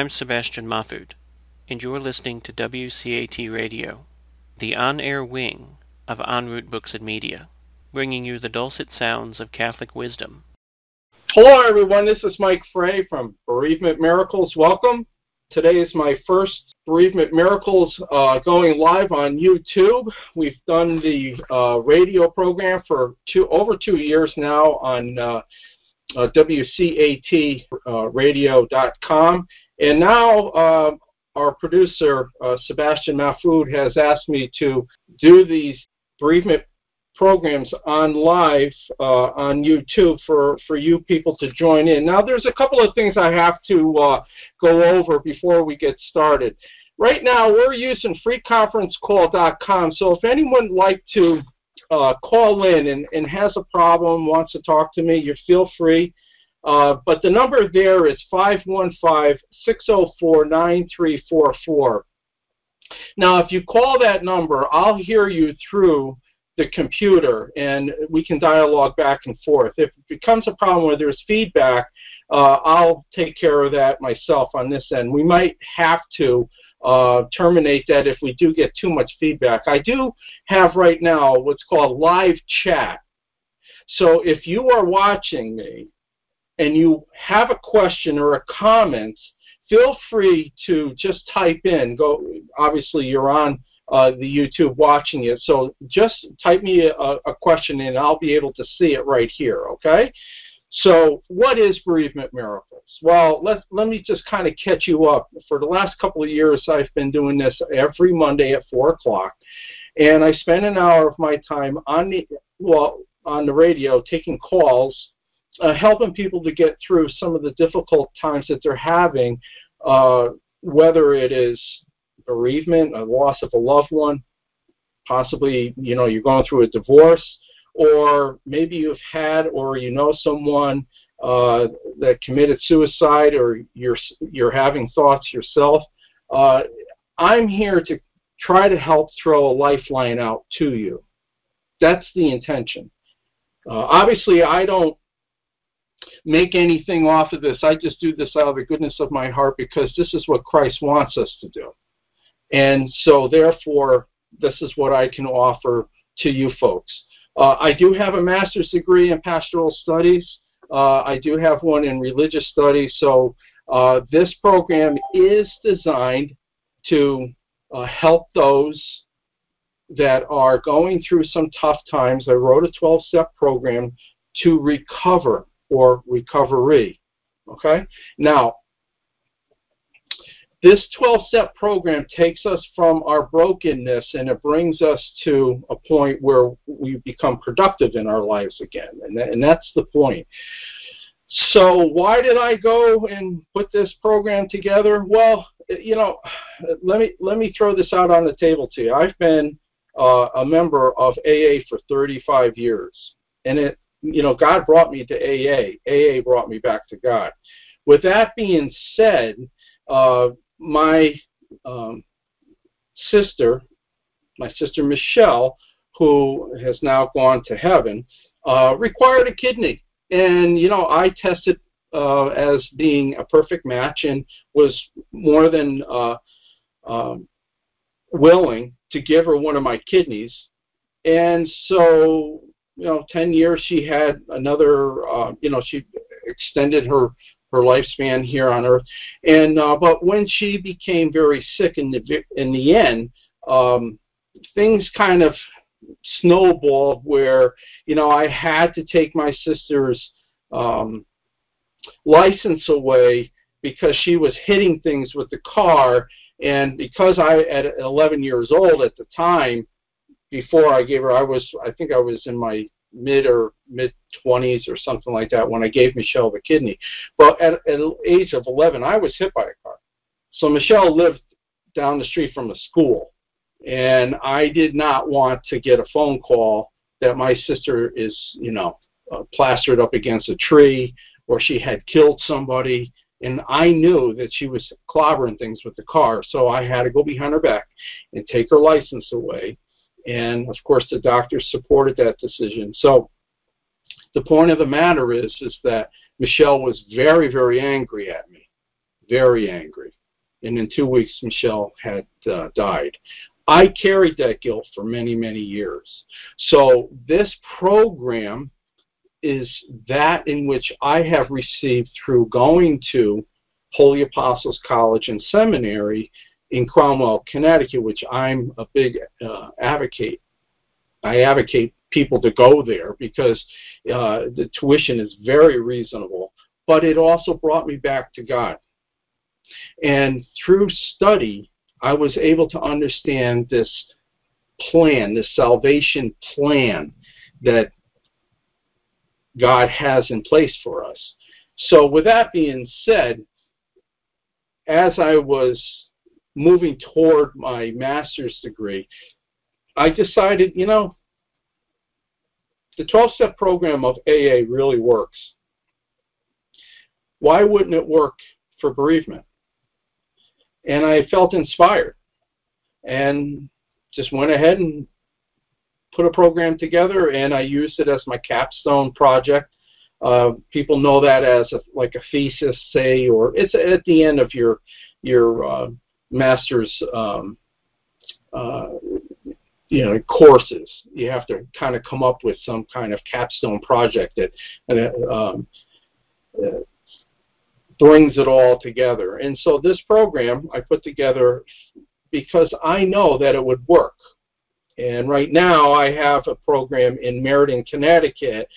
I'm Sebastian Mahfood, and you're listening to WCAT Radio, the on air wing of En route Books and Media, bringing you the dulcet sounds of Catholic wisdom. Hello, everyone. This is Mike Frey from Bereavement Miracles. Welcome. Today is my first Bereavement Miracles uh, going live on YouTube. We've done the uh, radio program for two, over two years now on uh, uh, WCATradio.com. And now uh, our producer, uh, Sebastian Mahfood, has asked me to do these bereavement programs on live uh, on YouTube for, for you people to join in. Now, there's a couple of things I have to uh, go over before we get started. Right now, we're using freeconferencecall.com, so if anyone would like to uh, call in and, and has a problem, wants to talk to me, you feel free. Uh, but the number there is 515-604-9344. Now, if you call that number, I'll hear you through the computer, and we can dialogue back and forth. If it becomes a problem where there's feedback, uh, I'll take care of that myself on this end. We might have to uh, terminate that if we do get too much feedback. I do have right now what's called live chat. So if you are watching me and you have a question or a comment, feel free to just type in. Go. Obviously, you're on uh, the YouTube watching it, so just type me a, a question and I'll be able to see it right here. Okay. So, what is bereavement miracles? Well, let let me just kind of catch you up. For the last couple of years, I've been doing this every Monday at four o'clock, and I spend an hour of my time on the well on the radio taking calls, uh, helping people to get through some of the difficult times that they're having, uh, whether it is bereavement, a loss of a loved one, possibly you know you're going through a divorce or maybe you've had or you know someone uh, that committed suicide or you're you're having thoughts yourself. Uh, I'm here to try to help throw a lifeline out to you. That's the intention. Uh, obviously, I don't make anything off of this. I just do this out of the goodness of my heart because this is what Christ wants us to do. And so, therefore, this is what I can offer to you folks. Uh, I do have a master's degree in pastoral studies. Uh, I do have one in religious studies. So uh, this program is designed to uh, help those that are going through some tough times. I wrote a 12 step program to recover or recovery. Okay? Now, this 12 step program takes us from our brokenness and it brings us to a point where we become productive in our lives again. And, and that's the point. So, why did I go and put this program together? Well, you know, let me let me throw this out on the table to you. I've been uh, a member of AA for 35 years, and it, you know, God brought me to AA. AA brought me back to God. With that being said, uh, my um, sister, my sister Michelle, who has now gone to heaven, uh, required a kidney. And, you know, I tested uh, as being a perfect match and was more than uh, um, willing to give her one of my kidneys. And so, you know, 10 years she had another, uh, you know, she extended her her lifespan here on Earth. And uh, but when she became very sick in the in the end, um, things kind of snowballed where you know I had to take my sister's um, license away because she was hitting things with the car, and because I at 11 years old at the time, before I gave her, I was I think I was in my mid or mid 20s or something like that when I gave Michelle the kidney. But at, at age of 11, I was hit by a car. So Michelle lived down the street from a school, and I did not want to get a phone call that my sister is, you know, uh, plastered up against a tree or she had killed somebody. And I knew that she was clobbering things with the car, so I had to go behind her back and take her license away and of course the doctors supported that decision. So the point of the matter is is that Michelle was very very angry at me, very angry. And in two weeks, Michelle had uh, died. I carried that guilt for many, many years. So this program is that in which I have received through going to Holy Apostles College and Seminary in Cromwell, Connecticut, which I'm a big uh, advocate. I advocate people to go there because uh, the tuition is very reasonable, but it also brought me back to God. And through study, I was able to understand this plan, this salvation plan that God has in place for us. So, with that being said, as I was moving toward my master's degree, I decided, you know, the 12 step program of AA really works. Why wouldn't it work for bereavement? And I felt inspired and just went ahead and put a program together and I used it as my capstone project. Uh, people know that as a, like a thesis, say, or it's at the end of your your uh, master's um, uh, you know courses. You have to kind of come up with some kind of capstone project that, um, uh, brings it all together. And so this program I put together because I know that it would work. And right now I have a program in Meriden, Connecticut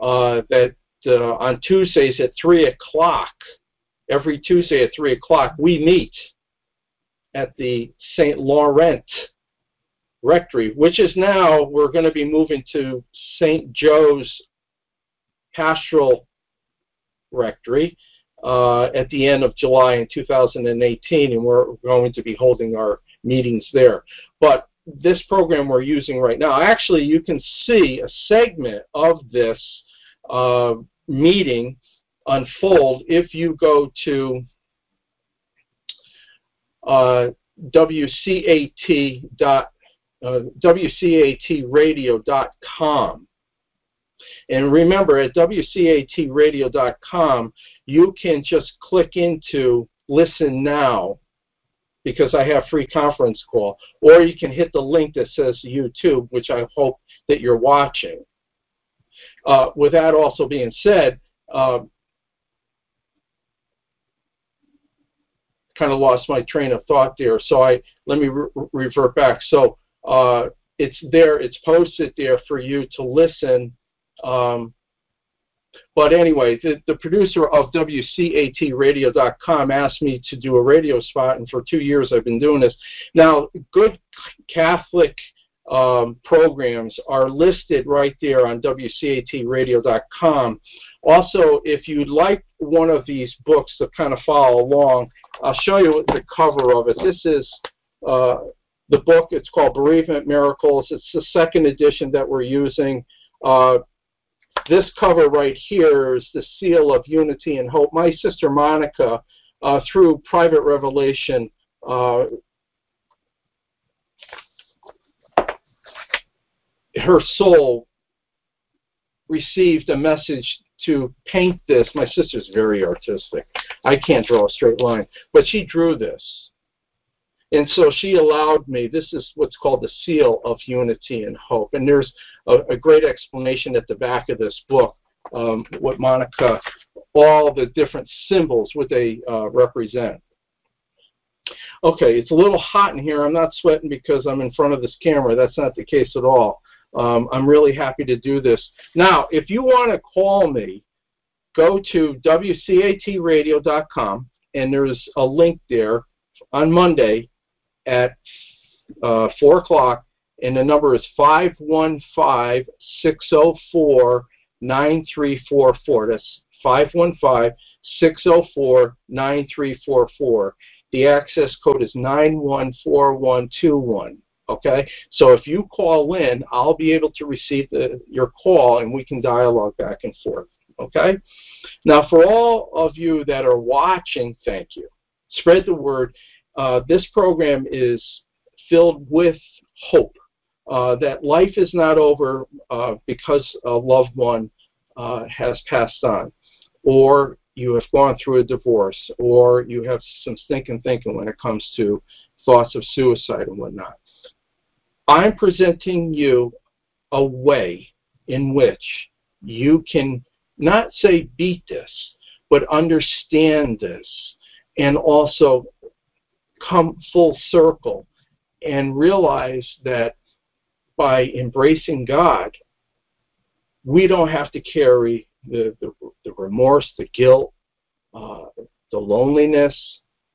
uh, that uh, on Tuesdays at 3 o'clock, every Tuesday at 3 o'clock, we meet at the St. Laurent Rectory, which is now, we're going to be moving to St. Joe's Pastoral Rectory uh, at the end of July in 2018, and we're going to be holding our meetings there. But this program we're using right now, actually, you can see a segment of this uh, meeting unfold if you go to WCAT dot, uh, WCATradio.com. And remember, at WCATradio.com, you can just click into Listen Now because I have free conference call, or you can hit the link that says YouTube, which I hope that you're watching. Uh, with that also being said, uh, kind of lost my train of thought there. So I let me re revert back. So uh, it's there. It's posted there for you to listen. Um, but anyway, the, the producer of WCATradio.com asked me to do a radio spot, and for two years I've been doing this. Now, good Catholic um, programs are listed right there on WCATradio.com. Also, if you'd like one of these books to kind of follow along, I'll show you the cover of it. This is uh, the book. It's called Bereavement Miracles. It's the second edition that we're using. Uh, this cover right here is the seal of unity and hope. My sister Monica, uh, through private revelation, her soul received a message to paint this. My sister's very artistic. I can't draw a straight line, but she drew this. And so she allowed me, this is what's called the seal of unity and hope. And there's a, a great explanation at the back of this book, um, what Monica, all the different symbols, what they uh, represent. Okay, it's a little hot in here. I'm not sweating because I'm in front of this camera. That's not the case at all. Um, I'm really happy to do this. Now, if you want to call me, go to WCATradio.com, and there's a link there on Monday at uh, 4 o'clock, and the number is 515 604 9344. That's 515 604 9344. The access code is 914121. Okay, so if you call in, I'll be able to receive the, your call and we can dialogue back and forth. Okay, now for all of you that are watching, thank you. Spread the word. Uh, this program is filled with hope uh, that life is not over uh, because a loved one uh, has passed on, or you have gone through a divorce or you have some stinking thinking when it comes to thoughts of suicide and whatnot. I'm presenting you a way in which you can not say beat this, but understand this and also come full circle and realize that by embracing God, we don't have to carry the, the, the remorse, the guilt, uh, the loneliness,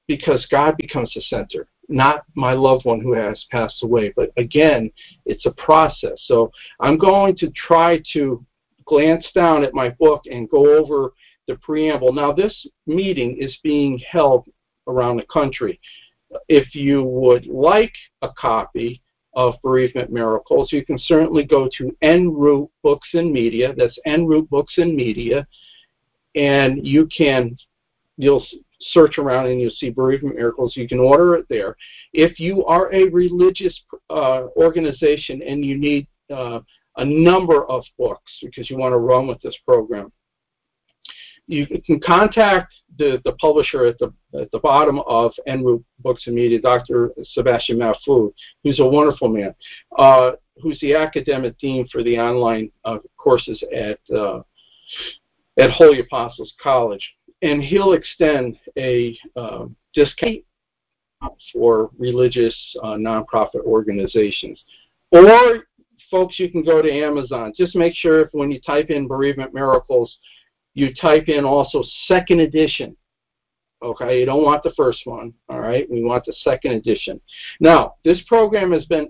because God becomes the center, not my loved one who has passed away. But again, it's a process. So I'm going to try to glance down at my book and go over the preamble. Now, this meeting is being held around the country. If you would like a copy, of bereavement miracles, you can certainly go to En route Books and Media. That's En route Books and Media, and you can you'll search around and you'll see bereavement miracles. You can order it there. If you are a religious uh, organization and you need uh, a number of books because you want to run with this program, you can contact the, the publisher at the, at the bottom of En route Books and Media, Dr. Sebastian Mahfood, who's a wonderful man, uh, who's the academic dean for the online uh, courses at, uh, at Holy Apostles College. And he'll extend a um, discount for religious uh, nonprofit organizations. Or, folks, you can go to Amazon. Just make sure if when you type in Bereavement Miracles, you type in also second edition. Okay, you don't want the first one. All right, we want the second edition. Now, this program has been,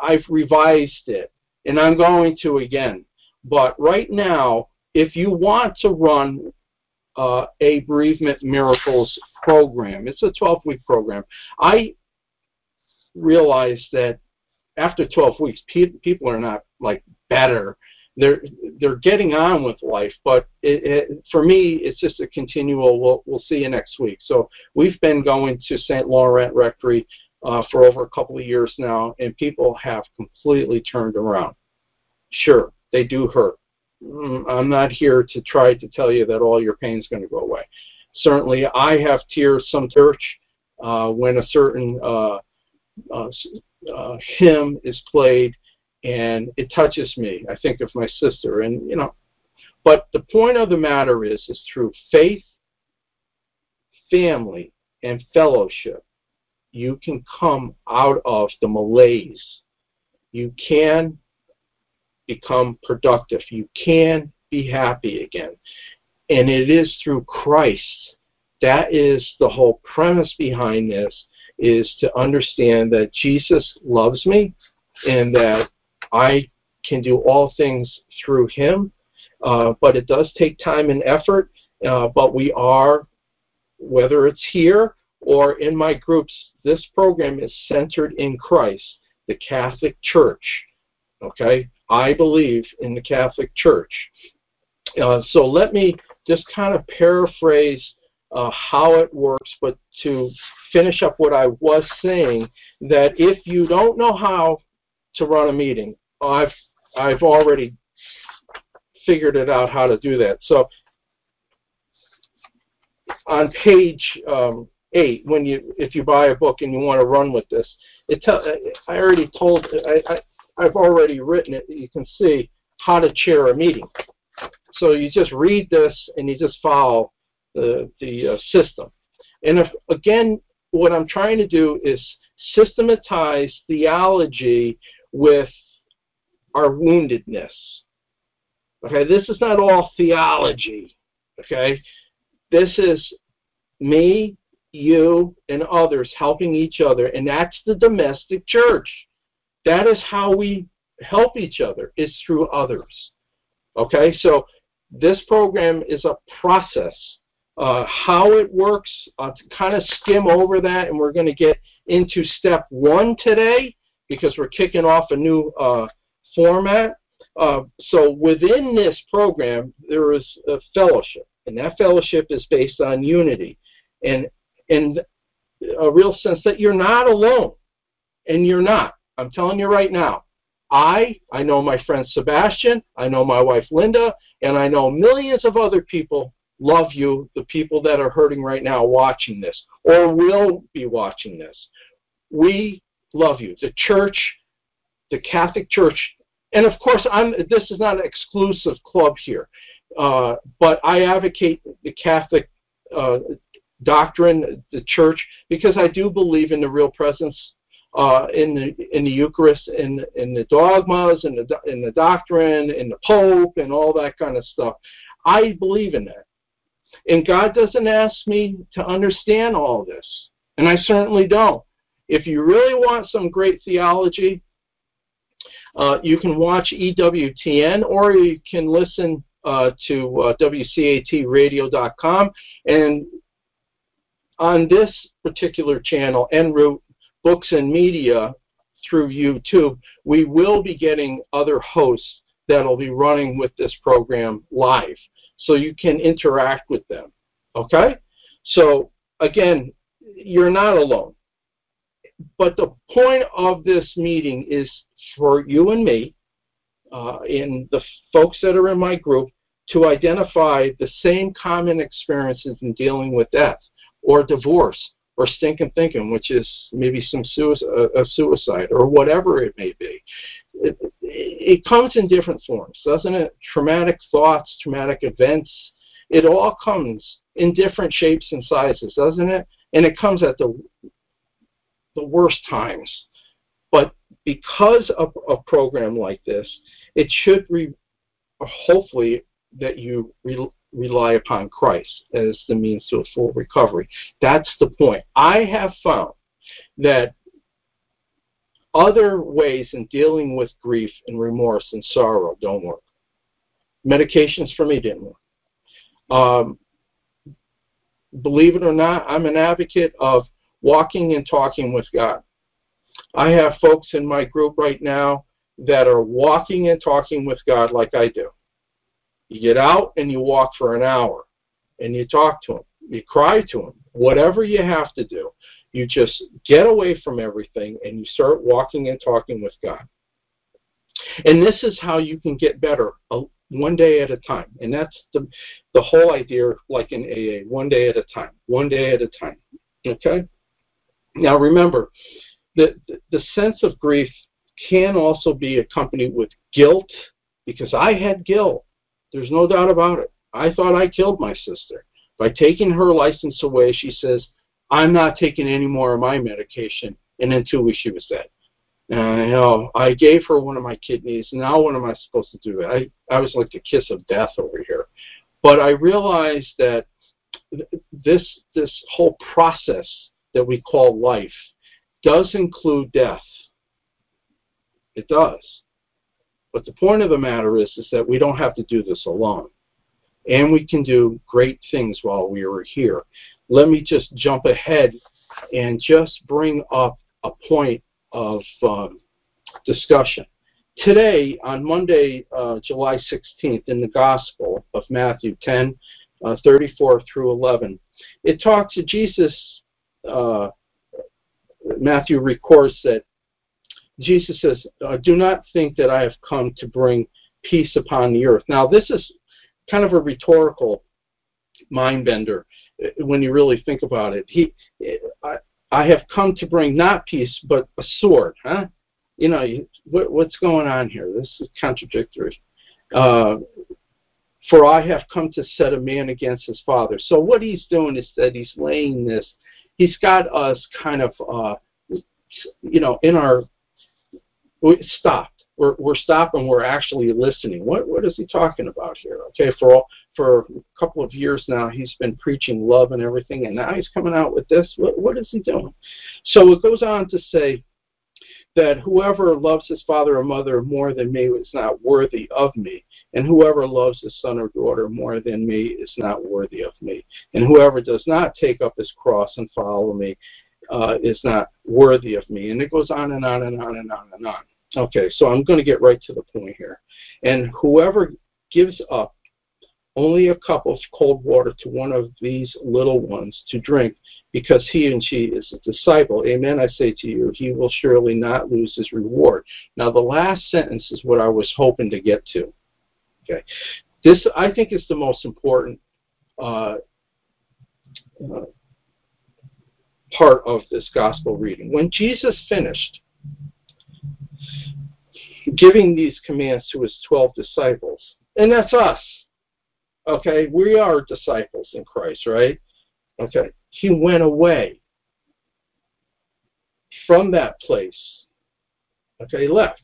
I've revised it, and I'm going to again. But right now, if you want to run uh, a bereavement miracles program, it's a 12-week program. I realize that after 12 weeks, pe- people are not like better they're they're getting on with life. But it, it, for me, it's just a continual. We'll we'll see you next week. So we've been going to St. Laurent Rectory uh, for over a couple of years now, and people have completely turned around. Sure, they do hurt. Mm, I'm not here to try to tell you that all your pain is going to go away. Certainly, I have tears some church uh, when a certain uh, uh, uh, hymn is played and it touches me. I think of my sister, and you know. But the point of the matter is, is through faith, family, and fellowship, you can come out of the malaise. You can become productive. You can be happy again. And it is through Christ. That is the whole premise behind this is to understand that Jesus loves me and that I can do all things through Him, uh, but it does take time and effort. Uh, but we are, whether it's here or in my groups, this program is centered in Christ, the Catholic Church. Okay? I believe in the Catholic Church. Uh, so let me just kind of paraphrase uh, how it works, but to finish up what I was saying, that if you don't know how to run a meeting. I've I've already figured it out how to do that. So on page um, eight, when you if you buy a book and you want to run with this, it tell, I already told I, I I've already written it. You can see how to chair a meeting. So you just read this and you just follow the the uh, system. And if again, what I'm trying to do is systematize theology with our woundedness. Okay, this is not all theology. Okay, this is me, you, and others helping each other, and that's the domestic church. That is how we help each other, is through others. Okay, so this program is a process. Uh, how it works, uh, to kind of skim over that, and we're going to get into step one today because we're kicking off a new uh, format. Uh, so within this program, there is a fellowship, and that fellowship is based on unity, and in a real sense that you're not alone, and you're not. I'm telling you right now. I, I know my friend Sebastian, I know my wife Linda, and I know millions of other people love you, the people that are hurting right now watching this or will be watching this. We love you. The church, the Catholic Church, and of course, I'm, this is not an exclusive club here, uh, but I advocate the Catholic uh, doctrine, the church, because I do believe in the real presence uh, in the in the Eucharist, in in the dogmas, in the in the doctrine, in the Pope, and all that kind of stuff. I believe in that, and God doesn't ask me to understand all this, and I certainly don't. If you really want some great theology, uh, you can watch EWTN or you can listen uh, to uh, WCATradio.com. And on this particular channel, En route Books and Media through YouTube, we will be getting other hosts that'll be running with this program live. So you can interact with them. Okay? So, again, you're not alone. But the point of this meeting is for you and me, uh, and the folks that are in my group, to identify the same common experiences in dealing with death or divorce or stinking thinking, which is maybe some suicide, uh, a suicide or whatever it may be. It, it comes in different forms, doesn't it? Traumatic thoughts, traumatic events. It all comes in different shapes and sizes, doesn't it? And it comes at the the worst times. But because of a program like this, it should re, hopefully that you re, rely upon Christ as the means to a full recovery. That's the point. I have found that other ways in dealing with grief and remorse and sorrow don't work. Medications for me didn't work. Um, believe it or not, I'm an advocate of walking and talking with God. I have folks in my group right now that are walking and talking with God like I do. You get out and you walk for an hour and you talk to Him. You cry to Him. Whatever you have to do, you just get away from everything and you start walking and talking with God. And this is how you can get better one day at a time. And that's the, the whole idea, like in AA, one day at a time, one day at a time. Okay? Now remember, the, the sense of grief can also be accompanied with guilt, because I had guilt. There's no doubt about it. I thought I killed my sister. By taking her license away, she says, I'm not taking any more of my medication. And in two weeks, she was dead. And you know, I gave her one of my kidneys. Now, what am I supposed to do? I, I was like the kiss of death over here. But I realized that this this whole process that we call life does include death. It does. But the point of the matter is, is that we don't have to do this alone. And we can do great things while we are here. Let me just jump ahead and just bring up a point of um, discussion. Today, on Monday, uh, July 16th, in the Gospel of Matthew 10, uh, 34 through 11, it talks to Jesus uh, Matthew records that Jesus says, uh, Do not think that I have come to bring peace upon the earth. Now, this is kind of a rhetorical mind bender uh, when you really think about it. He, I, I have come to bring not peace, but a sword. Huh? You know, what, what's going on here? This is contradictory. Uh, for I have come to set a man against his father. So what he's doing is that he's laying this he's got us kind of, uh, you know, in our we stopped. We're we're stopping. We're actually listening. What what is he talking about here? Okay, for all, for a couple of years now, he's been preaching love and everything, and now he's coming out with this. What what is he doing? So it goes on to say that whoever loves his father or mother more than me is not worthy of me, and whoever loves his son or daughter more than me is not worthy of me, and whoever does not take up his cross and follow me uh, is not worthy of me. And it goes on and on and on and on and on. Okay, so I'm going to get right to the point here. And whoever gives up only a cup of cold water to one of these little ones to drink, because he and she is a disciple. Amen, I say to you, he will surely not lose his reward. Now, the last sentence is what I was hoping to get to. Okay. This, I think, is the most important uh, uh, part of this gospel reading. When Jesus finished giving these commands to his 12 disciples, and that's us, okay? We are disciples in Christ, right? Okay. He went away from that place, okay, He left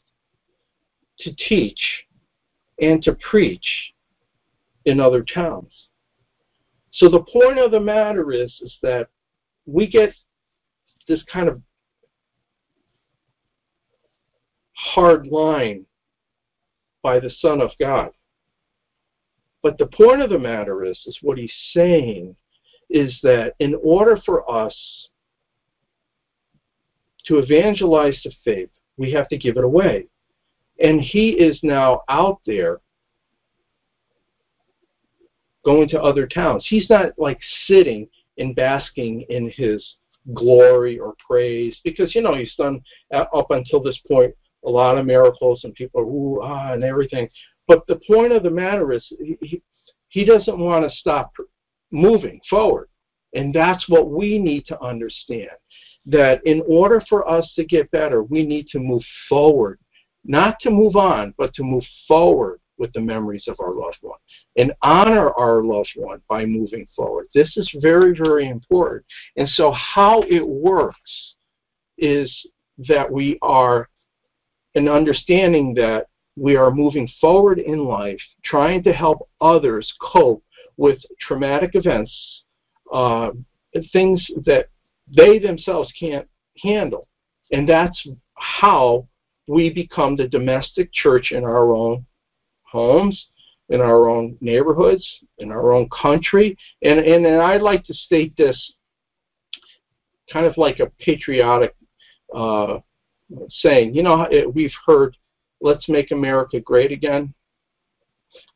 to teach and to preach in other towns. So the point of the matter is, is that we get this kind of hard line by the Son of God. But the point of the matter is, is what he's saying is that in order for us to evangelize the faith, we have to give it away. And he is now out there going to other towns. He's not like sitting and basking in his glory or praise because, you know, he's done up until this point a lot of miracles and people ooh, ah, and everything. But the point of the matter is he, he doesn't want to stop moving forward. And that's what we need to understand. That in order for us to get better, we need to move forward. Not to move on, but to move forward with the memories of our loved one and honor our loved one by moving forward. This is very, very important. And so, how it works is that we are an understanding that we are moving forward in life, trying to help others cope with traumatic events, uh, things that they themselves can't handle. And that's how we become the domestic church in our own homes, in our own neighborhoods, in our own country. And, and, and I'd like to state this kind of like a patriotic uh, saying. You know, we've heard, let's make America great again.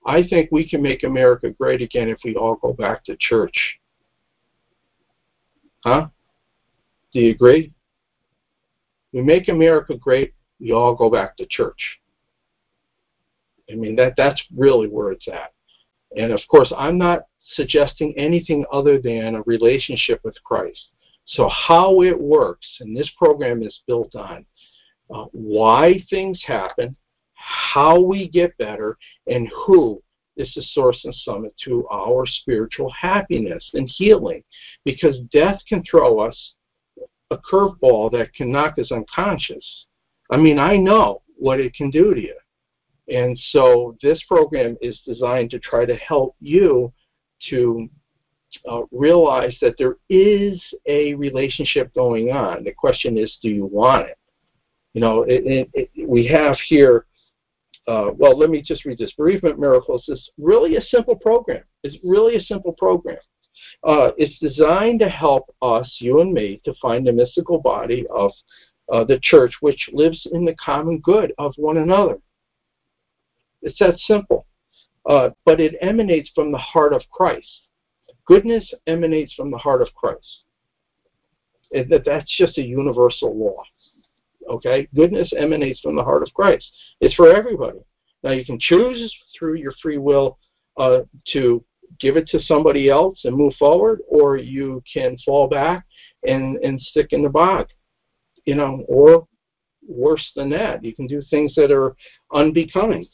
I think we can make America great again if we all go back to church. Huh? Do you agree? We make America great, we all go back to church. I mean that that's really where it's at. And of course, I'm not suggesting anything other than a relationship with Christ. So how it works, and this program is built on uh, why things happen, how we get better, and who is the source and summit to our spiritual happiness and healing. Because death can throw us a curveball that can knock us unconscious. I mean, I know what it can do to you. And so this program is designed to try to help you to uh, realize that there is a relationship going on. The question is, do you want it? You know, it, it, it, we have here, uh, well, let me just read this. Bereavement Miracles is really a simple program. It's really a simple program. Uh, it's designed to help us, you and me, to find the mystical body of uh, the church which lives in the common good of one another. It's that simple. Uh, but it emanates from the heart of Christ. Goodness emanates from the heart of Christ. And that, that's just a universal law. Okay? Goodness emanates from the heart of Christ. It's for everybody. Now you can choose through your free will uh, to give it to somebody else and move forward, or you can fall back and, and stick in the bog. You know, or worse than that, you can do things that are unbecoming.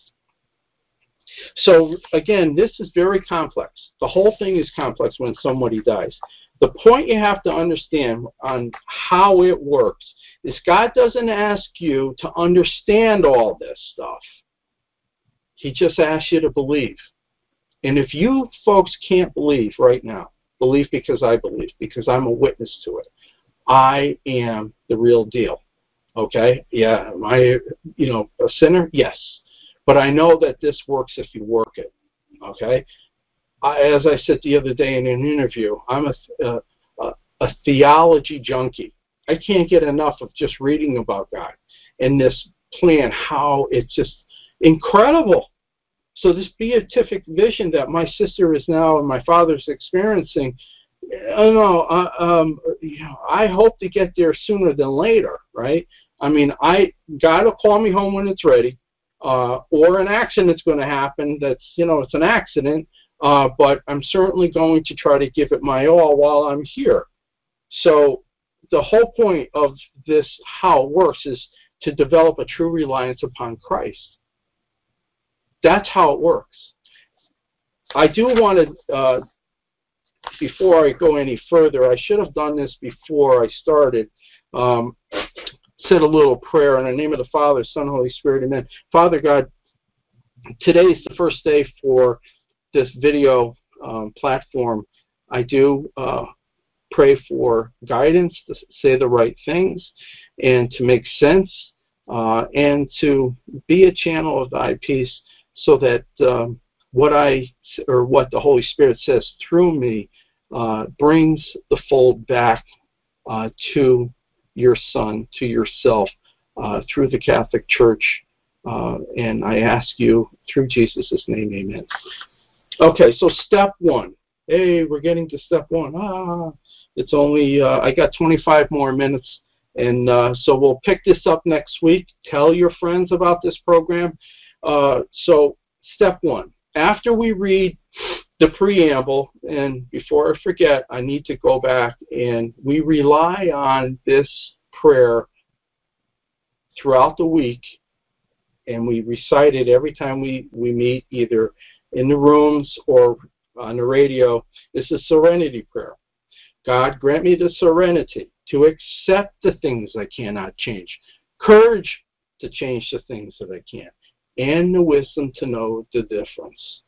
So again, this is very complex. The whole thing is complex when somebody dies. The point you have to understand on how it works is God doesn't ask you to understand all this stuff. He just asks you to believe. And if you folks can't believe right now, believe because I believe, because I'm a witness to it. I am the real deal. Okay? Yeah, am I, you know, a sinner? Yes. But I know that this works if you work it. Okay? I, as I said the other day in an interview, I'm a, a, a theology junkie. I can't get enough of just reading about God and this plan, how it's just incredible. So this beatific vision that my sister is now and my father's experiencing, I don't know, uh, um, you know, I hope to get there sooner than later, right? I mean, I God will call me home when it's ready, uh, or an accident's going to happen. That's you know, it's an accident. uh, but I'm certainly going to try to give it my all while I'm here. So the whole point of this, how it works, is to develop a true reliance upon Christ. That's how it works. I do want to, uh, before I go any further, I should have done this before I started. Um, said a little prayer in the name of the Father, Son, Holy Spirit, Amen. Father God, today is the first day for this video um, platform. I do uh, pray for guidance to say the right things and to make sense uh, and to be a channel of thy peace so that um, what I or what the Holy Spirit says through me uh, brings the fold back uh, to your son, to yourself, uh, through the Catholic Church. Uh, and I ask you through Jesus' name, amen. Okay, so step one. Hey, we're getting to step one. Ah, it's only, uh, I got 25 more minutes. And uh, so we'll pick this up next week. Tell your friends about this program. Uh, so, step one. After we read the preamble, and before I forget, I need to go back and we rely on this prayer throughout the week, and we recite it every time we, we meet, either in the rooms or on the radio. It's a serenity prayer. God, grant me the serenity to accept the things I cannot change, courage to change the things that I can, and the wisdom to know the difference.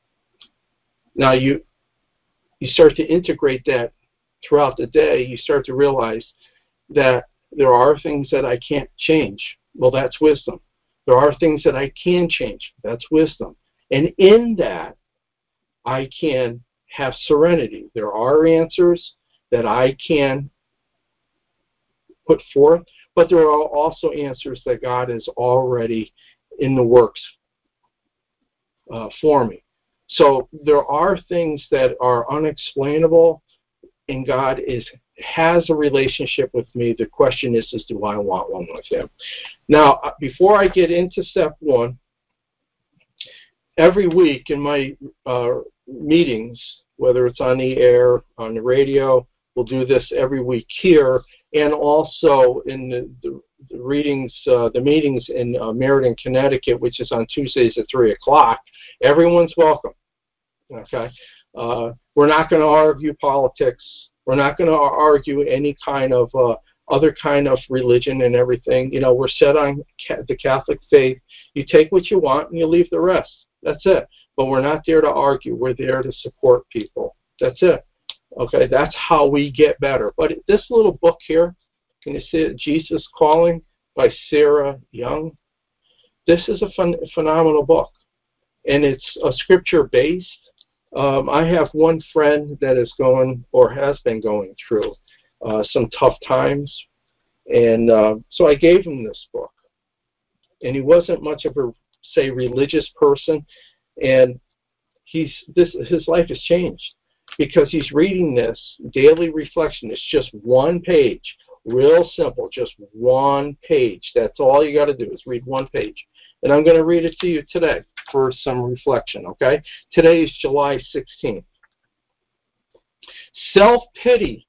Now you you start to integrate that throughout the day, you start to realize that there are things that I can't change. Well, that's wisdom. There are things that I can change. That's wisdom. And in that, I can have serenity. There are answers that I can put forth, but there are also answers that God is already in the works uh, for me. So there are things that are unexplainable, and God is has a relationship with me. The question is, is do I want one with Him? Now, uh, before I get into step one, every week in my uh, meetings, whether it's on the air, on the radio, we'll do this every week here, and also in the, the, the readings, uh, the meetings in uh, Meriden, Connecticut, which is on Tuesdays at 3 o'clock. Everyone's welcome. Okay? Uh, we're not going to argue politics. We're not going to argue any kind of uh, other kind of religion and everything. You know, we're set on ca- the Catholic faith. You take what you want and you leave the rest. That's it. But we're not there to argue. We're there to support people. That's it. Okay, that's how we get better. But this little book here, can you see it? Jesus Calling by Sarah Young. This is a phenomenal book, and it's a scripture based. Um, I have one friend that is going or has been going through uh, some tough times, and uh, so I gave him this book. And he wasn't much of a say religious person, and he's this his life has changed because he's reading this daily reflection. It's just one page, real simple, just one page. That's all you got to do is read one page. And I'm going to read it to you today for some reflection, okay? Today is July 16th. Self pity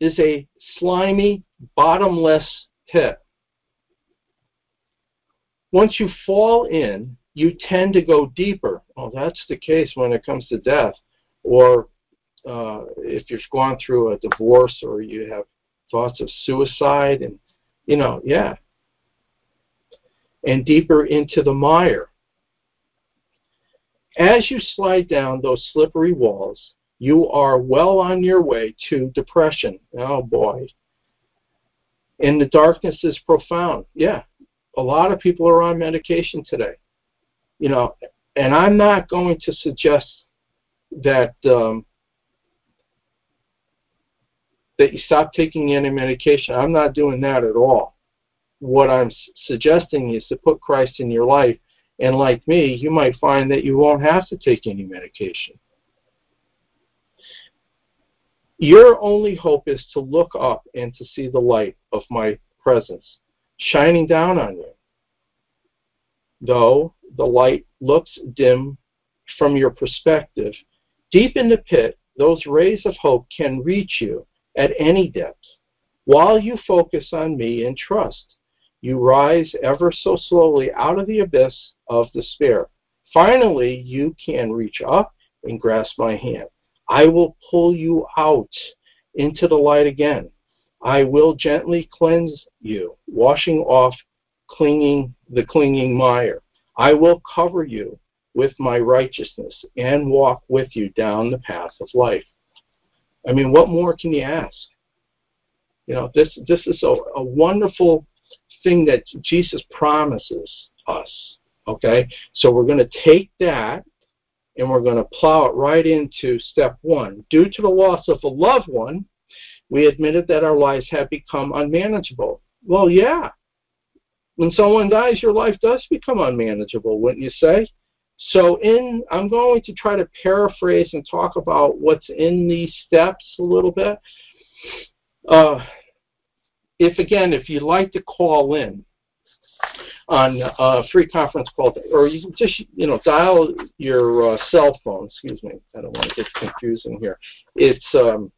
is a slimy, bottomless pit. Once you fall in, you tend to go deeper. Well, that's the case when it comes to death or uh, if you're going through a divorce or you have thoughts of suicide and you know yeah. And deeper into the mire. As you slide down those slippery walls you are well on your way to depression. Oh boy. And the darkness is profound. Yeah. A lot of people are on medication today. You know and i'm not going to suggest that um, that you stop taking any medication. I'm not doing that at all. What I'm suggesting is to put Christ in your life, and like me, you might find that you won't have to take any medication. Your only hope is to look up and to see the light of my presence shining down on you. Though the light looks dim from your perspective, deep in the pit, those rays of hope can reach you at any depth. While you focus on me and trust, you rise ever so slowly out of the abyss of despair. Finally, you can reach up and grasp my hand. I will pull you out into the light again. I will gently cleanse you, washing off clinging the clinging mire. I will cover you with my righteousness and walk with you down the path of life. I mean, what more can you ask? You know, this this is a, a wonderful thing that Jesus promises us. Okay, so we're going to take that and we're going to plow it right into step one. Due to the loss of a loved one, we admitted that our lives have become unmanageable. Well, yeah. When someone dies, your life does become unmanageable, wouldn't you say? So, in I'm going to try to paraphrase and talk about what's in these steps a little bit. Uh, if again, if you'd like to call in on a free conference call, or you can just you know dial your uh, cell phone. Excuse me, I don't want to get confusing here. It's um,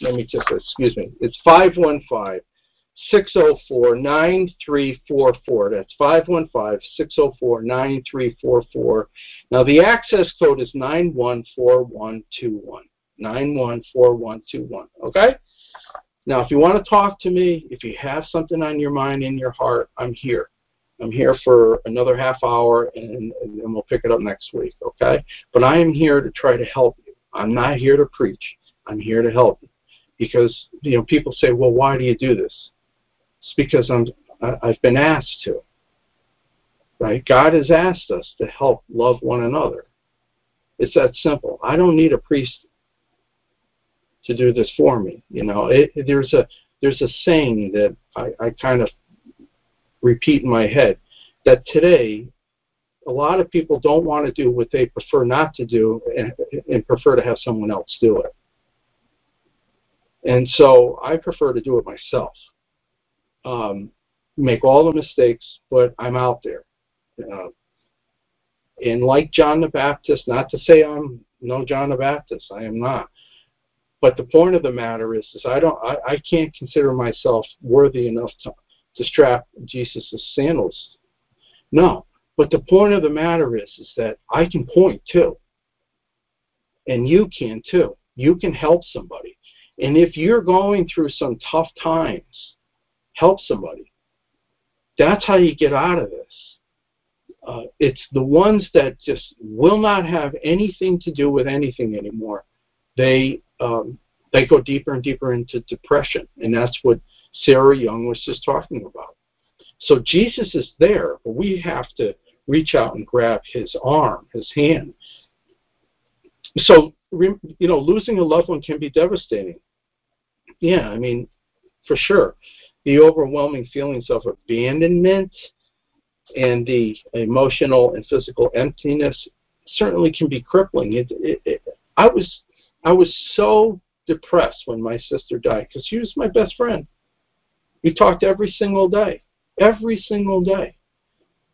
let me just excuse me. It's five one five. 604-9344. That's 515-604-9344. Now the access code is 914121. 914121. Okay? Now if you want to talk to me, if you have something on your mind in your heart, I'm here. I'm here for another half hour and, and we'll pick it up next week, okay? But I am here to try to help you. I'm not here to preach. I'm here to help you. Because, you know, people say, well, why do you do this? It's because I'm, I've been asked to. Right? God has asked us to help love one another. It's that simple. I don't need a priest to do this for me. You know, it, there's a there's a saying that I, I kind of repeat in my head that today a lot of people don't want to do what they prefer not to do and, and prefer to have someone else do it. And so I prefer to do it myself um, make all the mistakes, but I'm out there. Uh, and like John the Baptist, not to say I'm no John the Baptist, I am not. But the point of the matter is, is I don't, I, I can't consider myself worthy enough to, to strap Jesus' sandals. No, but the point of the matter is, is that I can point too, and you can too. You can help somebody, and if you're going through some tough times, help somebody. That's how you get out of this. Uh, it's the ones that just will not have anything to do with anything anymore. They um, they go deeper and deeper into depression, and that's what Sarah Young was just talking about. So Jesus is there, but we have to reach out and grab his arm, his hand. So you know, losing a loved one can be devastating. Yeah, I mean, for sure the overwhelming feelings of abandonment and the emotional and physical emptiness certainly can be crippling. It, it, it, I was I was so depressed when my sister died because she was my best friend. We talked every single day, every single day.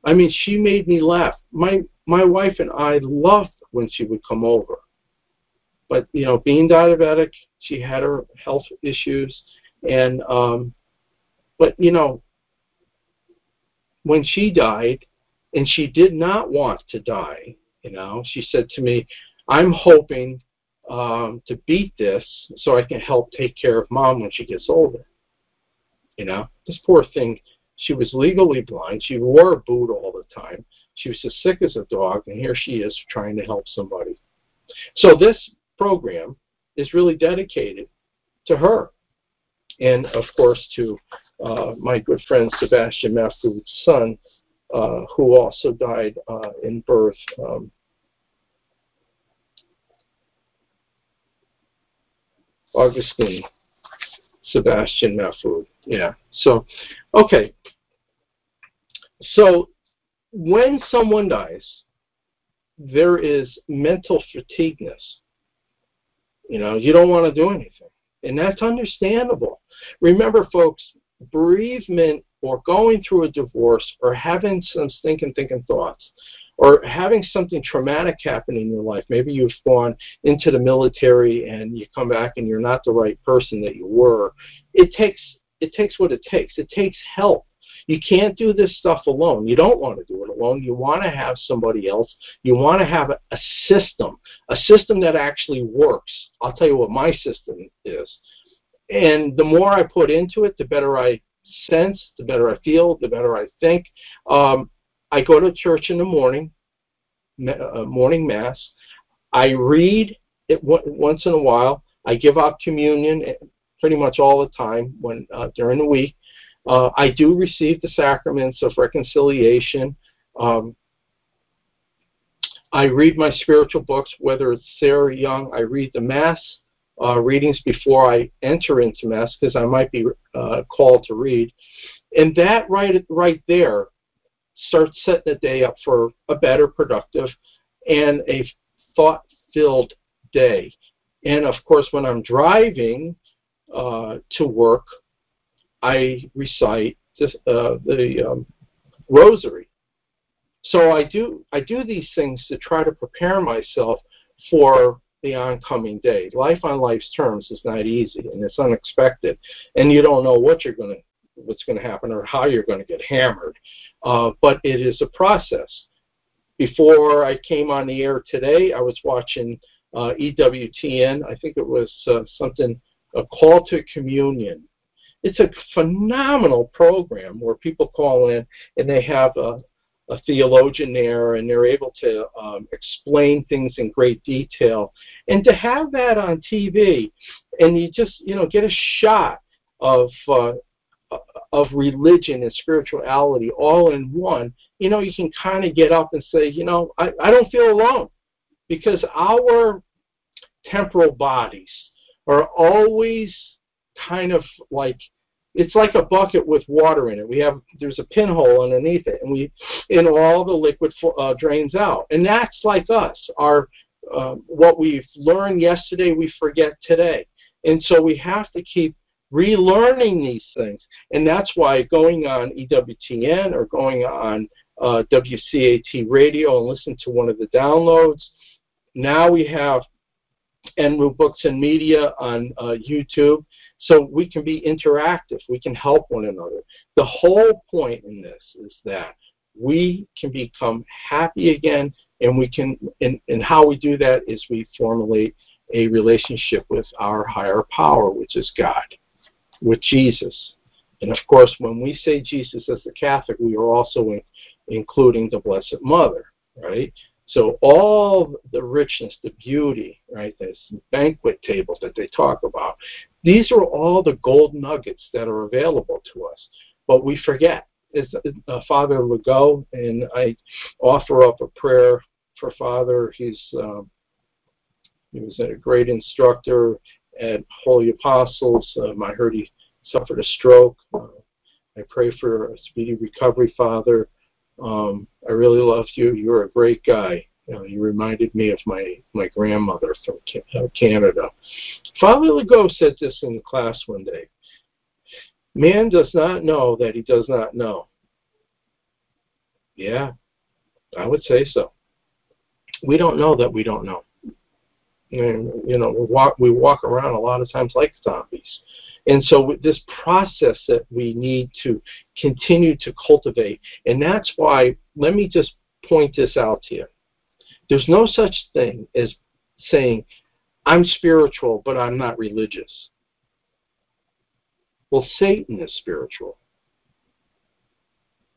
I mean, she made me laugh. My my wife and I loved when she would come over. But you know, being diabetic, she had her health issues, and um, but, you know, when she died, and she did not want to die, you know, she said to me, I'm hoping um, to beat this so I can help take care of mom when she gets older. You know, this poor thing, she was legally blind. She wore a boot all the time. She was as sick as a dog, and here she is trying to help somebody. So this program is really dedicated to her, and of course to uh, my good friend Sebastian Mahfood's son, uh, who also died uh, in birth. Um, Augustine Sebastian Mahfood. Yeah. So, okay. So, when someone dies, there is mental fatigueness. You know, you don't want to do anything. And that's understandable. Remember, folks, bereavement or going through a divorce or having some thinking, thinking thoughts or having something traumatic happen in your life. Maybe you've gone into the military and you come back and you're not the right person that you were. It takes it takes what it takes. It takes help. You can't do this stuff alone. You don't want to do it alone. You want to have somebody else. You want to have a, a system, a system that actually works. I'll tell you what my system is. And the more I put into it, the better I sense, the better I feel, the better I think. Um, I go to church in the morning, uh, morning mass. I read it once in a while. I give out communion eh, pretty much all the time when uh, during the week. Uh, I do receive the sacraments of reconciliation. Um, I read my spiritual books, whether it's Sarah Young. I read the Mass uh, readings before I enter into Mass because I might be uh, called to read. And that right, right there starts setting the day up for a better, productive, and a thought-filled day. And of course, when I'm driving uh, to work, I recite this, uh, the um, rosary. So I do I do these things to try to prepare myself for the oncoming day. Life on life's terms is not easy and it's unexpected, and you don't know what you're going to what's going to happen or how you're going to get hammered. Uh, but it is a process. Before I came on the air today, I was watching uh, EWTN. I think it was uh, something a call to communion it's a phenomenal program where people call in and they have a, a theologian there and they're able to um, explain things in great detail. And to have that on TV and you just, you know, get a shot of, uh, of religion and spirituality all in one, you know, you can kind of get up and say, you know, I, I don't feel alone because our temporal bodies are always kind of like it's like a bucket with water in it. We have there's a pinhole underneath it, and we and all the liquid uh, drains out. And that's like us. Our uh, what we've learned yesterday, we forget today, and so we have to keep relearning these things. And that's why going on EWTN or going on uh, WCAT radio and listen to one of the downloads. Now we have En Route Books and Media on uh, YouTube so we can be interactive. We can help one another. The whole point in this is that we can become happy again, and we can. And, and how we do that is we formulate a relationship with our higher power, which is God, with Jesus. And of course, when we say Jesus as a Catholic, we are also in, including the Blessed Mother, right? So all the richness, the beauty, right, this banquet tables that they talk about, these are all the gold nuggets that are available to us. But we forget. Is uh, Father Legault, and I offer up a prayer for Father. He's um, he was a great instructor at Holy Apostles. Um, I heard he suffered a stroke. Uh, I pray for a speedy recovery, Father. Um, I really loved you. You're a great guy. You, know, you reminded me of my, my grandmother from uh, Canada. Father Legault said this in class one day. Man does not know that he does not know. Yeah, I would say so. We don't know that we don't know. And, you know, we walk, we walk around a lot of times like zombies. And so with this process that we need to continue to cultivate, and that's why, let me just point this out to you. There's no such thing as saying, I'm spiritual, but I'm not religious. Well, Satan is spiritual.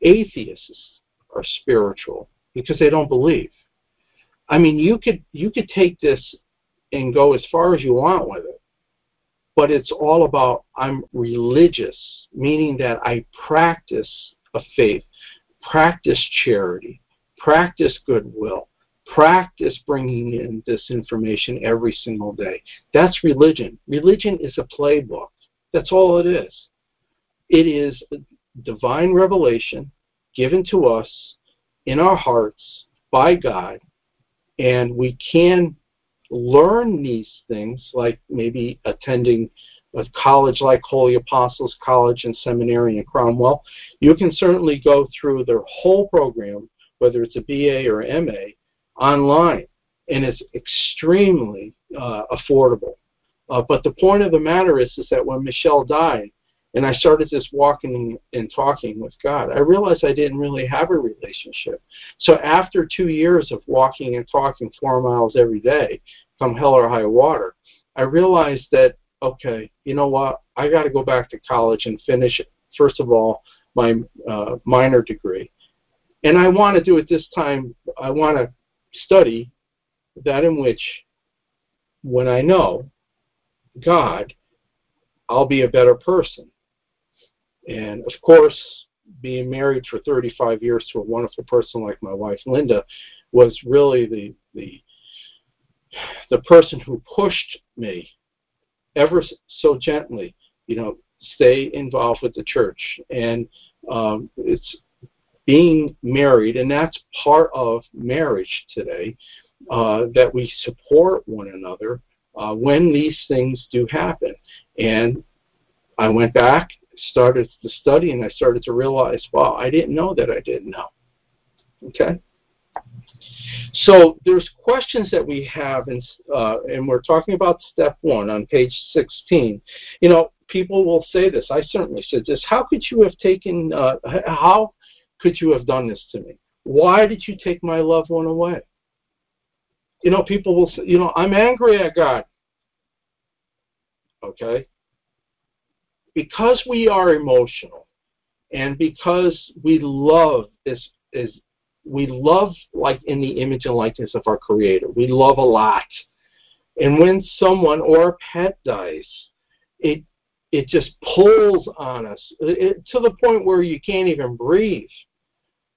Atheists are spiritual because they don't believe. I mean, you could you could take this and go as far as you want with it but it's all about I'm religious, meaning that I practice a faith, practice charity, practice goodwill, practice bringing in this information every single day. That's religion. Religion is a playbook. That's all it is. It is divine revelation given to us in our hearts by God, and we can learn these things, like maybe attending a college like Holy Apostles College and Seminary in Cromwell, you can certainly go through their whole program whether it's a BA or MA, online, and it's extremely uh, affordable. Uh, but the point of the matter is, is that when Michelle died, and I started just walking and talking with God, I realized I didn't really have a relationship. So after two years of walking and talking four miles every day, come hell or high water, I realized that okay, you know what? I got to go back to college and finish first of all my uh, minor degree, and I want to do it this time. I want to study that in which, when I know God, I'll be a better person. And of course, being married for 35 years to a wonderful person like my wife Linda was really the the the person who pushed me ever so gently, you know, stay involved with the church. And um, it's being married, and that's part of marriage today, uh, that we support one another uh, when these things do happen. And I went back, started to study, and I started to realize, wow, I didn't know that I didn't know. Okay? So there's questions that we have, and, uh, and we're talking about step one on page 16. You know, people will say this. I certainly said this. How could you have taken? Uh, how could you have done this to me? Why did you take my loved one away? You know, people will say, you know, I'm angry at God. Okay? Because we are emotional and because we love is is we love like in the image and likeness of our creator. We love a lot. And when someone or a pet dies, it it just pulls on us it, to the point where you can't even breathe.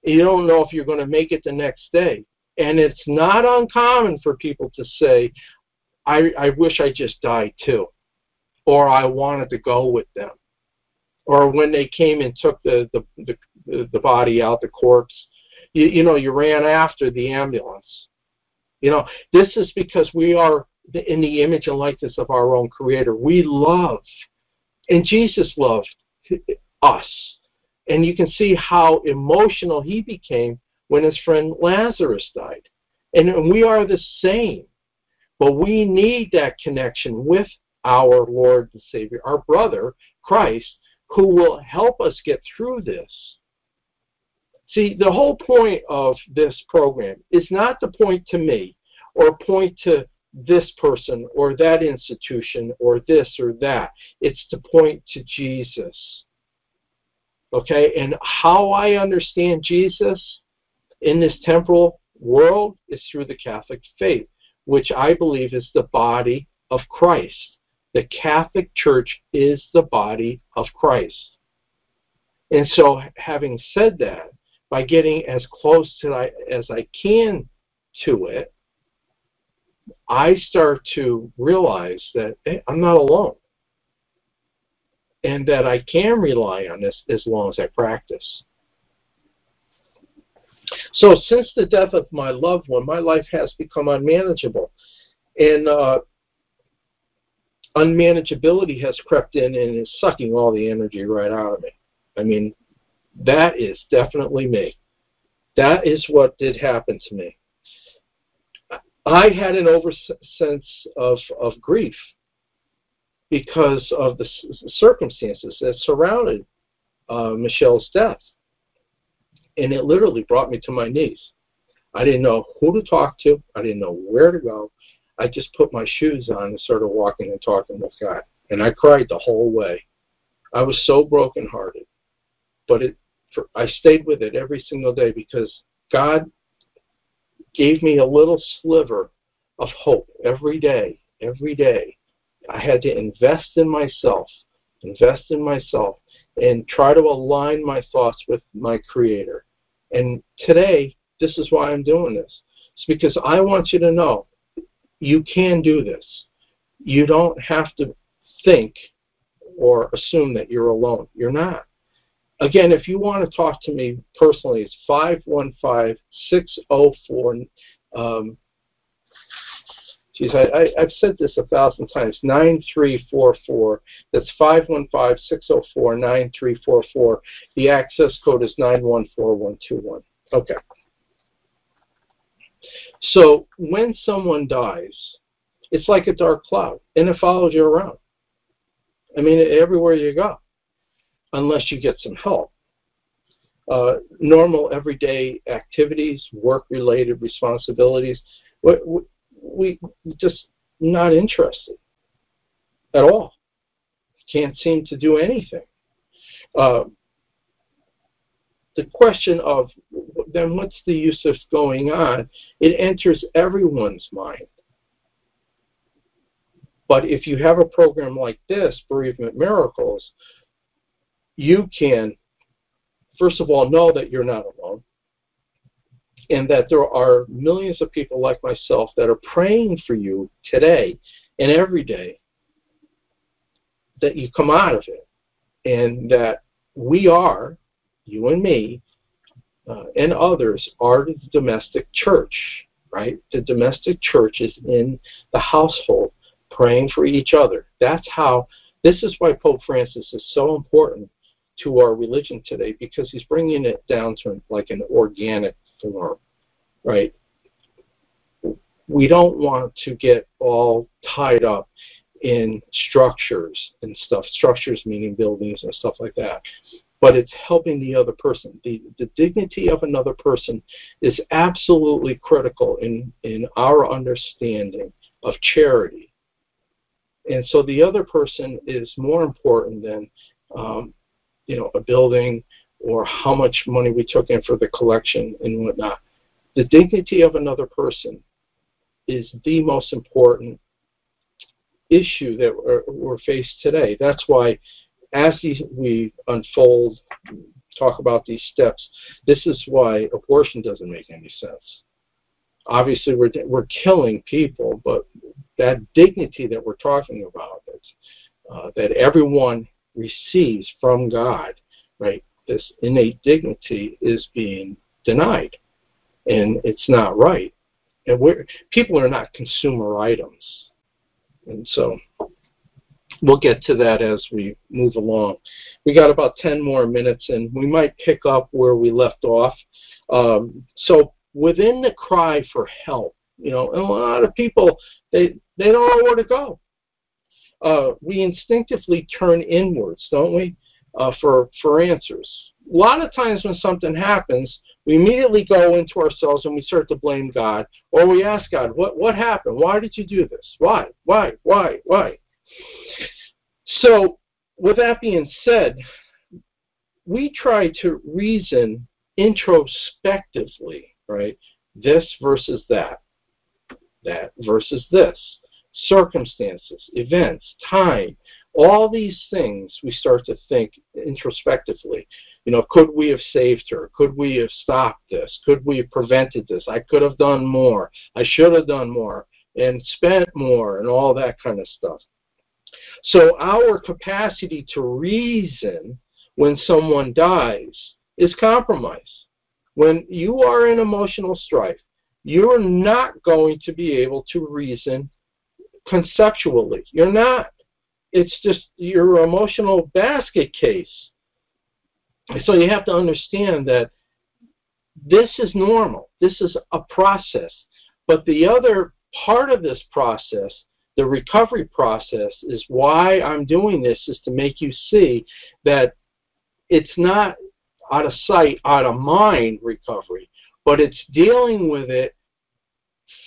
You don't know if you're going to make it the next day. And it's not uncommon for people to say, I, I wish I just died too. Or I wanted to go with them. Or when they came and took the, the, the, the body out, the corpse, you, you know, you ran after the ambulance. You know, this is because we are in the image and likeness of our own Creator. We love, and Jesus loved us. And you can see how emotional he became when his friend Lazarus died. And we are the same. But we need that connection with our Lord and Savior, our brother, Christ, who will help us get through this. See, the whole point of this program is not to point to me or point to this person or that institution or this or that. It's to point to Jesus. Okay? And how I understand Jesus in this temporal world is through the Catholic faith, which I believe is the body of Christ. The Catholic Church is the body of Christ. And so, having said that, by getting as close to I, as I can to it, I start to realize that hey, I'm not alone. And that I can rely on this as long as I practice. So since the death of my loved one, my life has become unmanageable. And uh, unmanageability has crept in and is sucking all the energy right out of me. I mean, that is definitely me. That is what did happen to me. I had an over sense of, of grief because of the circumstances that surrounded uh, Michelle's death and it literally brought me to my knees. I didn't know who to talk to. I didn't know where to go. I just put my shoes on and started walking and talking with God. And I cried the whole way. I was so brokenhearted. But it, for, I stayed with it every single day because God gave me a little sliver of hope every day, every day. I had to invest in myself, invest in myself, and try to align my thoughts with my Creator. And today, this is why I'm doing this. It's because I want you to know you can do this. You don't have to think or assume that you're alone. You're not. Again, if you want to talk to me personally, it's 515 604 um, Geez, I, I, I've said this a thousand times. 9344. That's 515-604-9344. The access code is 914121. Okay. So when someone dies, it's like a dark cloud, and it follows you around. I mean, everywhere you go, unless you get some help. Uh, normal everyday activities, work-related responsibilities, we, we, just not interested at all. Can't seem to do anything. Uh, the question of then what's the use of going on? It enters everyone's mind. But if you have a program like this, Bereavement Miracles, you can, first of all, know that you're not alone and that there are millions of people like myself that are praying for you today and every day that you come out of it and that we are, you and me, uh, and others are the domestic church, right? The domestic church is in the household praying for each other. That's how, this is why Pope Francis is so important to our religion today because he's bringing it down to like an organic form, right? We don't want to get all tied up in structures and stuff, structures meaning buildings and stuff like that. But it's helping the other person. The, the dignity of another person is absolutely critical in, in our understanding of charity. And so the other person is more important than, um, you know, a building or how much money we took in for the collection and whatnot. The dignity of another person is the most important issue that we're, we're faced today. That's why, as we unfold, talk about these steps, this is why abortion doesn't make any sense. Obviously, we're we're killing people, but that dignity that we're talking about, uh, that everyone receives from God, right? This innate dignity is being denied, and it's not right. And we're, people are not consumer items. And so we'll get to that as we move along. We got about 10 more minutes, and we might pick up where we left off. Um, so within the cry for help, you know, a lot of people they they don't know where to go. Uh, we instinctively turn inwards, don't we, uh, for for answers. A lot of times when something happens, we immediately go into ourselves and we start to blame God, or we ask God, "What what happened? Why did you do this? Why? Why? Why? Why?" So, with that being said, we try to reason introspectively, right? This versus that, that versus this, circumstances, events, time, all these things we start to think introspectively. You know, could we have saved her? Could we have stopped this? Could we have prevented this? I could have done more. I should have done more and spent more and all that kind of stuff. So our capacity to reason when someone dies is compromised. When you are in emotional strife, you're not going to be able to reason conceptually. You're not. It's just your emotional basket case. So you have to understand that this is normal. This is a process. But the other part of this process, the recovery process, is why I'm doing this, is to make you see that it's not out of sight, out of mind recovery, but it's dealing with it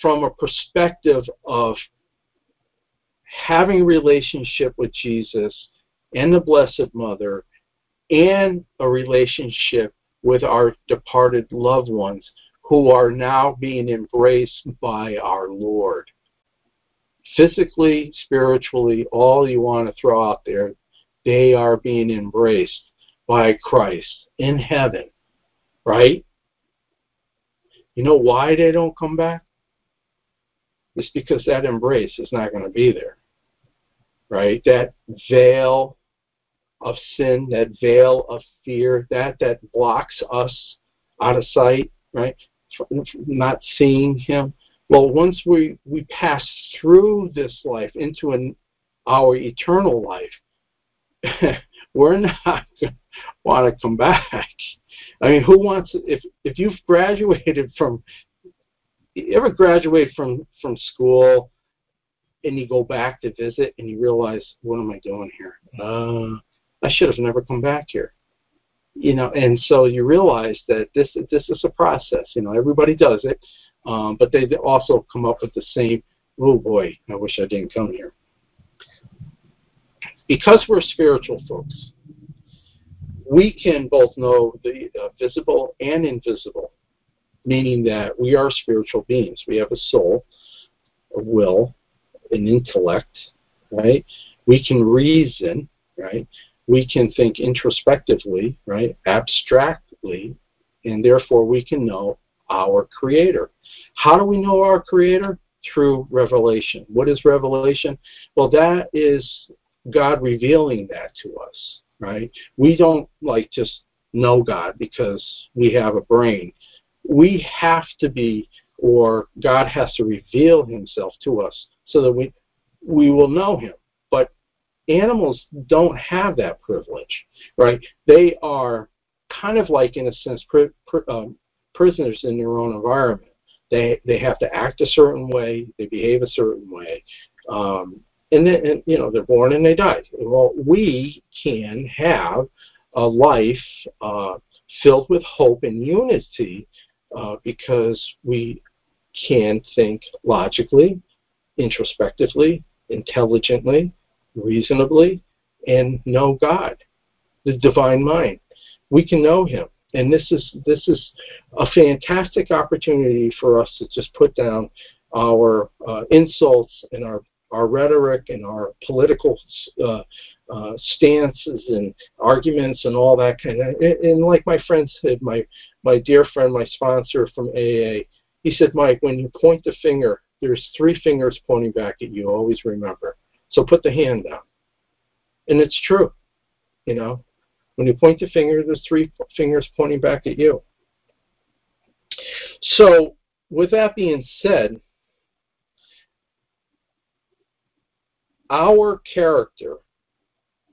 from a perspective of having a relationship with Jesus and the Blessed Mother and a relationship with our departed loved ones who are now being embraced by our Lord. Physically, spiritually, all you want to throw out there, they are being embraced by Christ in heaven, right? You know why they don't come back? It's because that embrace is not going to be there, right? That veil of sin, that veil of fear, that that blocks us out of sight, right? Not seeing Him. Well, once we we pass through this life into an our eternal life, we're not going to want to come back. I mean, who wants if if you've graduated from you ever graduate from from school and you go back to visit and you realize, what am I doing here? Uh, I should have never come back here. You know, and so you realize that this this is a process. You know, everybody does it, um, but they also come up with the same. Oh boy, I wish I didn't come here. Because we're spiritual folks, we can both know the uh, visible and invisible, meaning that we are spiritual beings. We have a soul, a will, an intellect, right? We can reason, right? We can think introspectively, right? Abstractly, and therefore we can know our Creator. How do we know our Creator? Through revelation. What is revelation? Well, that is God revealing that to us, right? We don't like just know God because we have a brain. We have to be, or God has to reveal Himself to us so that we we will know him. But animals don't have that privilege, right? They are kind of like, in a sense, pr- pr- um, prisoners in their own environment. They they have to act a certain way. They behave a certain way. Um, and then and, you know they're born and they die. Well, we can have a life uh, filled with hope and unity uh, because we can think logically, introspectively, intelligently, reasonably, and know God, the divine mind. We can know Him. And this is this is a fantastic opportunity for us to just put down our uh, insults and our our rhetoric and our political uh, uh, stances and arguments and all that kind of. And, and like my friend said, my my dear friend, my sponsor from AA, he said, Mike, when you point the finger there's three fingers pointing back at you. Always remember. So put the hand down. And it's true. You know, when you point the finger, there's three fingers pointing back at you. So, with that being said, our character,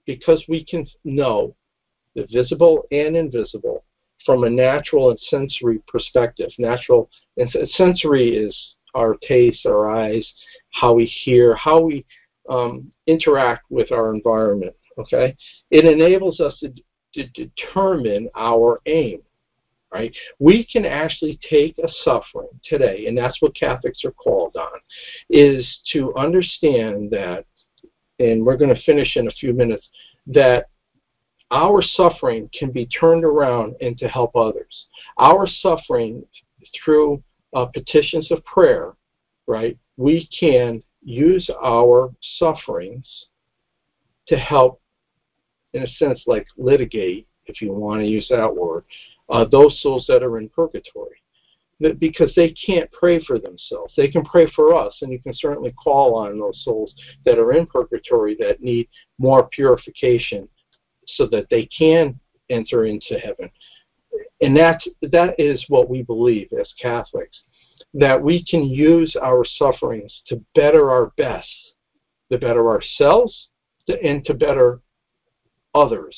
because we can know the visible and invisible from a natural and sensory perspective. Natural and sensory is our taste, our eyes, how we hear, how we um, interact with our environment. Okay, it enables us to, to determine our aim. Right? We can actually take a suffering today, and that's what Catholics are called on, is to understand that, and we're going to finish in a few minutes, that our suffering can be turned around and to help others. Our suffering through uh, petitions of prayer, right, we can use our sufferings to help, in a sense, like litigate, if you want to use that word, uh, those souls that are in purgatory. Because they can't pray for themselves. They can pray for us, and you can certainly call on those souls that are in purgatory that need more purification so that they can enter into heaven and that that is what we believe as Catholics that we can use our sufferings to better our best, to better ourselves, and to better others.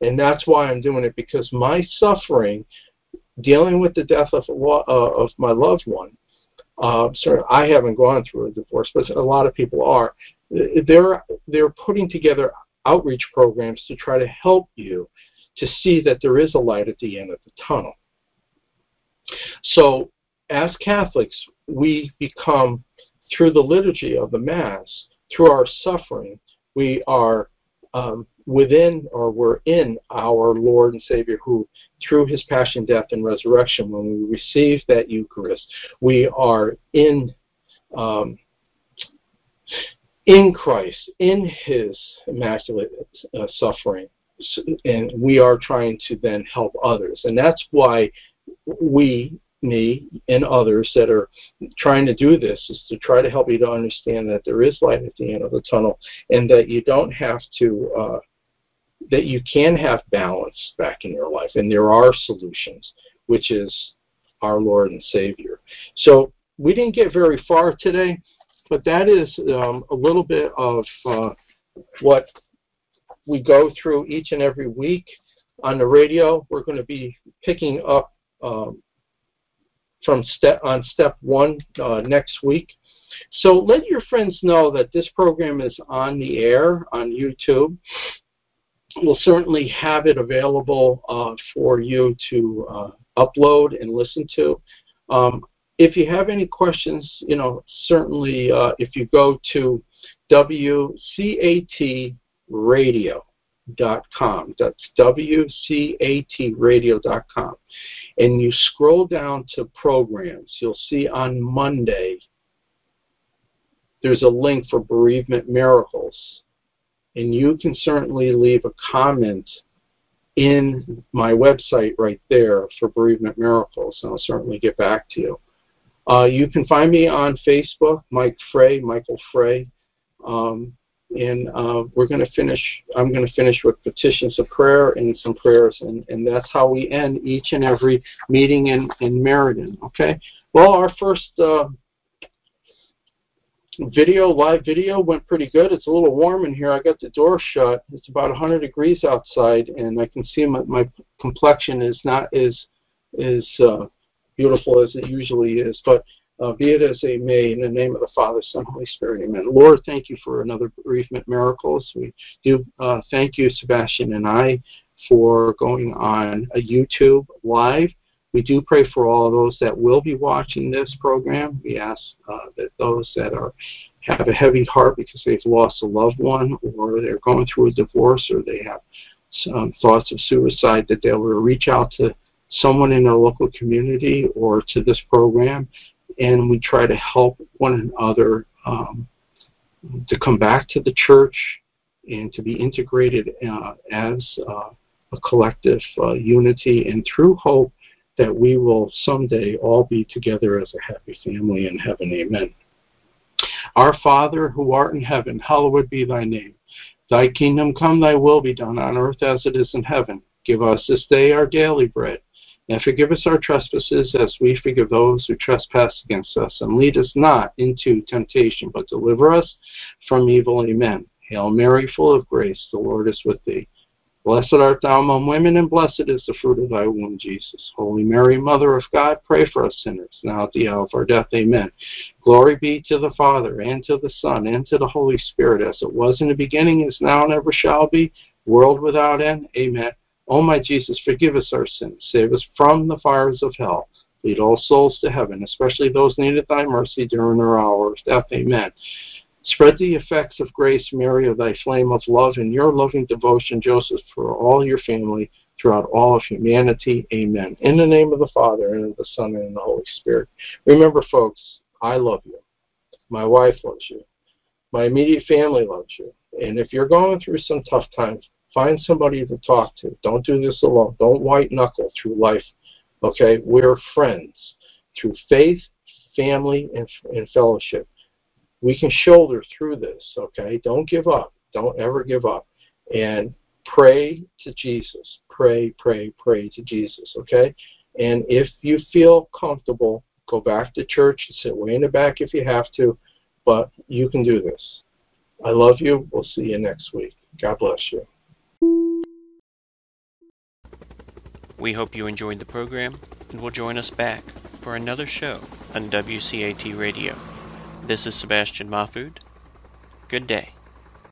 And that's why I'm doing it because my suffering, dealing with the death of uh, of my loved one, uh, sorry, I haven't gone through a divorce, but a lot of people are. They're they're putting together outreach programs to try to help you to see that there is a light at the end of the tunnel. So, as Catholics, we become, through the liturgy of the Mass, through our suffering, we are um, within or we're in our Lord and Savior who, through his passion, death, and resurrection, when we receive that Eucharist, we are in. Um, in Christ, in His immaculate uh, suffering, and we are trying to then help others. And that's why we, me, and others that are trying to do this is to try to help you to understand that there is light at the end of the tunnel and that you don't have to, uh, that you can have balance back in your life. And there are solutions, which is our Lord and Savior. So we didn't get very far today, but that is um, a little bit of uh, what we go through each and every week on the radio. We're going to be picking up um, from step on step one uh, next week. So let your friends know that this program is on the air on YouTube. We'll certainly have it available uh, for you to uh, upload and listen to. Um, if you have any questions, you know, certainly uh, if you go to WCATradio.com, that's WCATradio.com, and you scroll down to programs, you'll see on Monday there's a link for Bereavement Miracles. And you can certainly leave a comment in my website right there for Bereavement Miracles, and I'll certainly get back to you. Uh, you can find me on Facebook, Mike Frey, Michael Frey. Um, and uh, we're going to finish. I'm going to finish with petitions of prayer and some prayers, and, and that's how we end each and every meeting in in Meriden. Okay. Well, our first uh, video, live video, went pretty good. It's a little warm in here. I got the door shut. It's about 100 degrees outside, and I can see my, my complexion is not as is uh, beautiful as it usually is. But uh, be it as it may, in the name of the Father, Son, Holy Spirit, Amen. Lord, thank you for another bereavement miracles. We do uh, thank you, Sebastian and I, for going on a YouTube live we do pray for all those that will be watching this program. We ask uh, that those that are have a heavy heart because they've lost a loved one, or they're going through a divorce, or they have thoughts of suicide, that they will reach out to someone in their local community or to this program, and we try to help one another um, to come back to the church and to be integrated uh, as uh, a collective uh, unity and through hope that we will someday all be together as a happy family in heaven. Amen. Our Father, who art in heaven, hallowed be thy name. Thy kingdom come, thy will be done on earth as it is in heaven. Give us this day our daily bread. And forgive us our trespasses as we forgive those who trespass against us. And lead us not into temptation, but deliver us from evil. Amen. Hail Mary, full of grace, the Lord is with thee. Blessed art thou among women, and blessed is the fruit of thy womb, Jesus. Holy Mary, Mother of God, pray for us sinners, now at the hour of our death. Amen. Glory be to the Father, and to the Son, and to the Holy Spirit, as it was in the beginning, is now, and ever shall be, world without end. Amen. O my Jesus, forgive us our sins, save us from the fires of hell. Lead all souls to heaven, especially those needed thy mercy during our hour of death. Amen. Spread the effects of grace, Mary, of thy flame of love and your loving devotion, Joseph, for all your family throughout all of humanity. Amen. In the name of the Father, and of the Son, and of the Holy Spirit. Remember, folks, I love you. My wife loves you. My immediate family loves you. And if you're going through some tough times, find somebody to talk to. Don't do this alone. Don't white knuckle through life. Okay? We're friends through faith, family, and, and fellowship we can shoulder through this, okay? Don't give up. Don't ever give up. And pray to Jesus. Pray, pray, pray to Jesus, okay? And if you feel comfortable, go back to church and sit way in the back if you have to, but you can do this. I love you. We'll see you next week. God bless you. We hope you enjoyed the program and will join us back for another show on WCAT Radio. This is Sebastian Mahfood. Good day.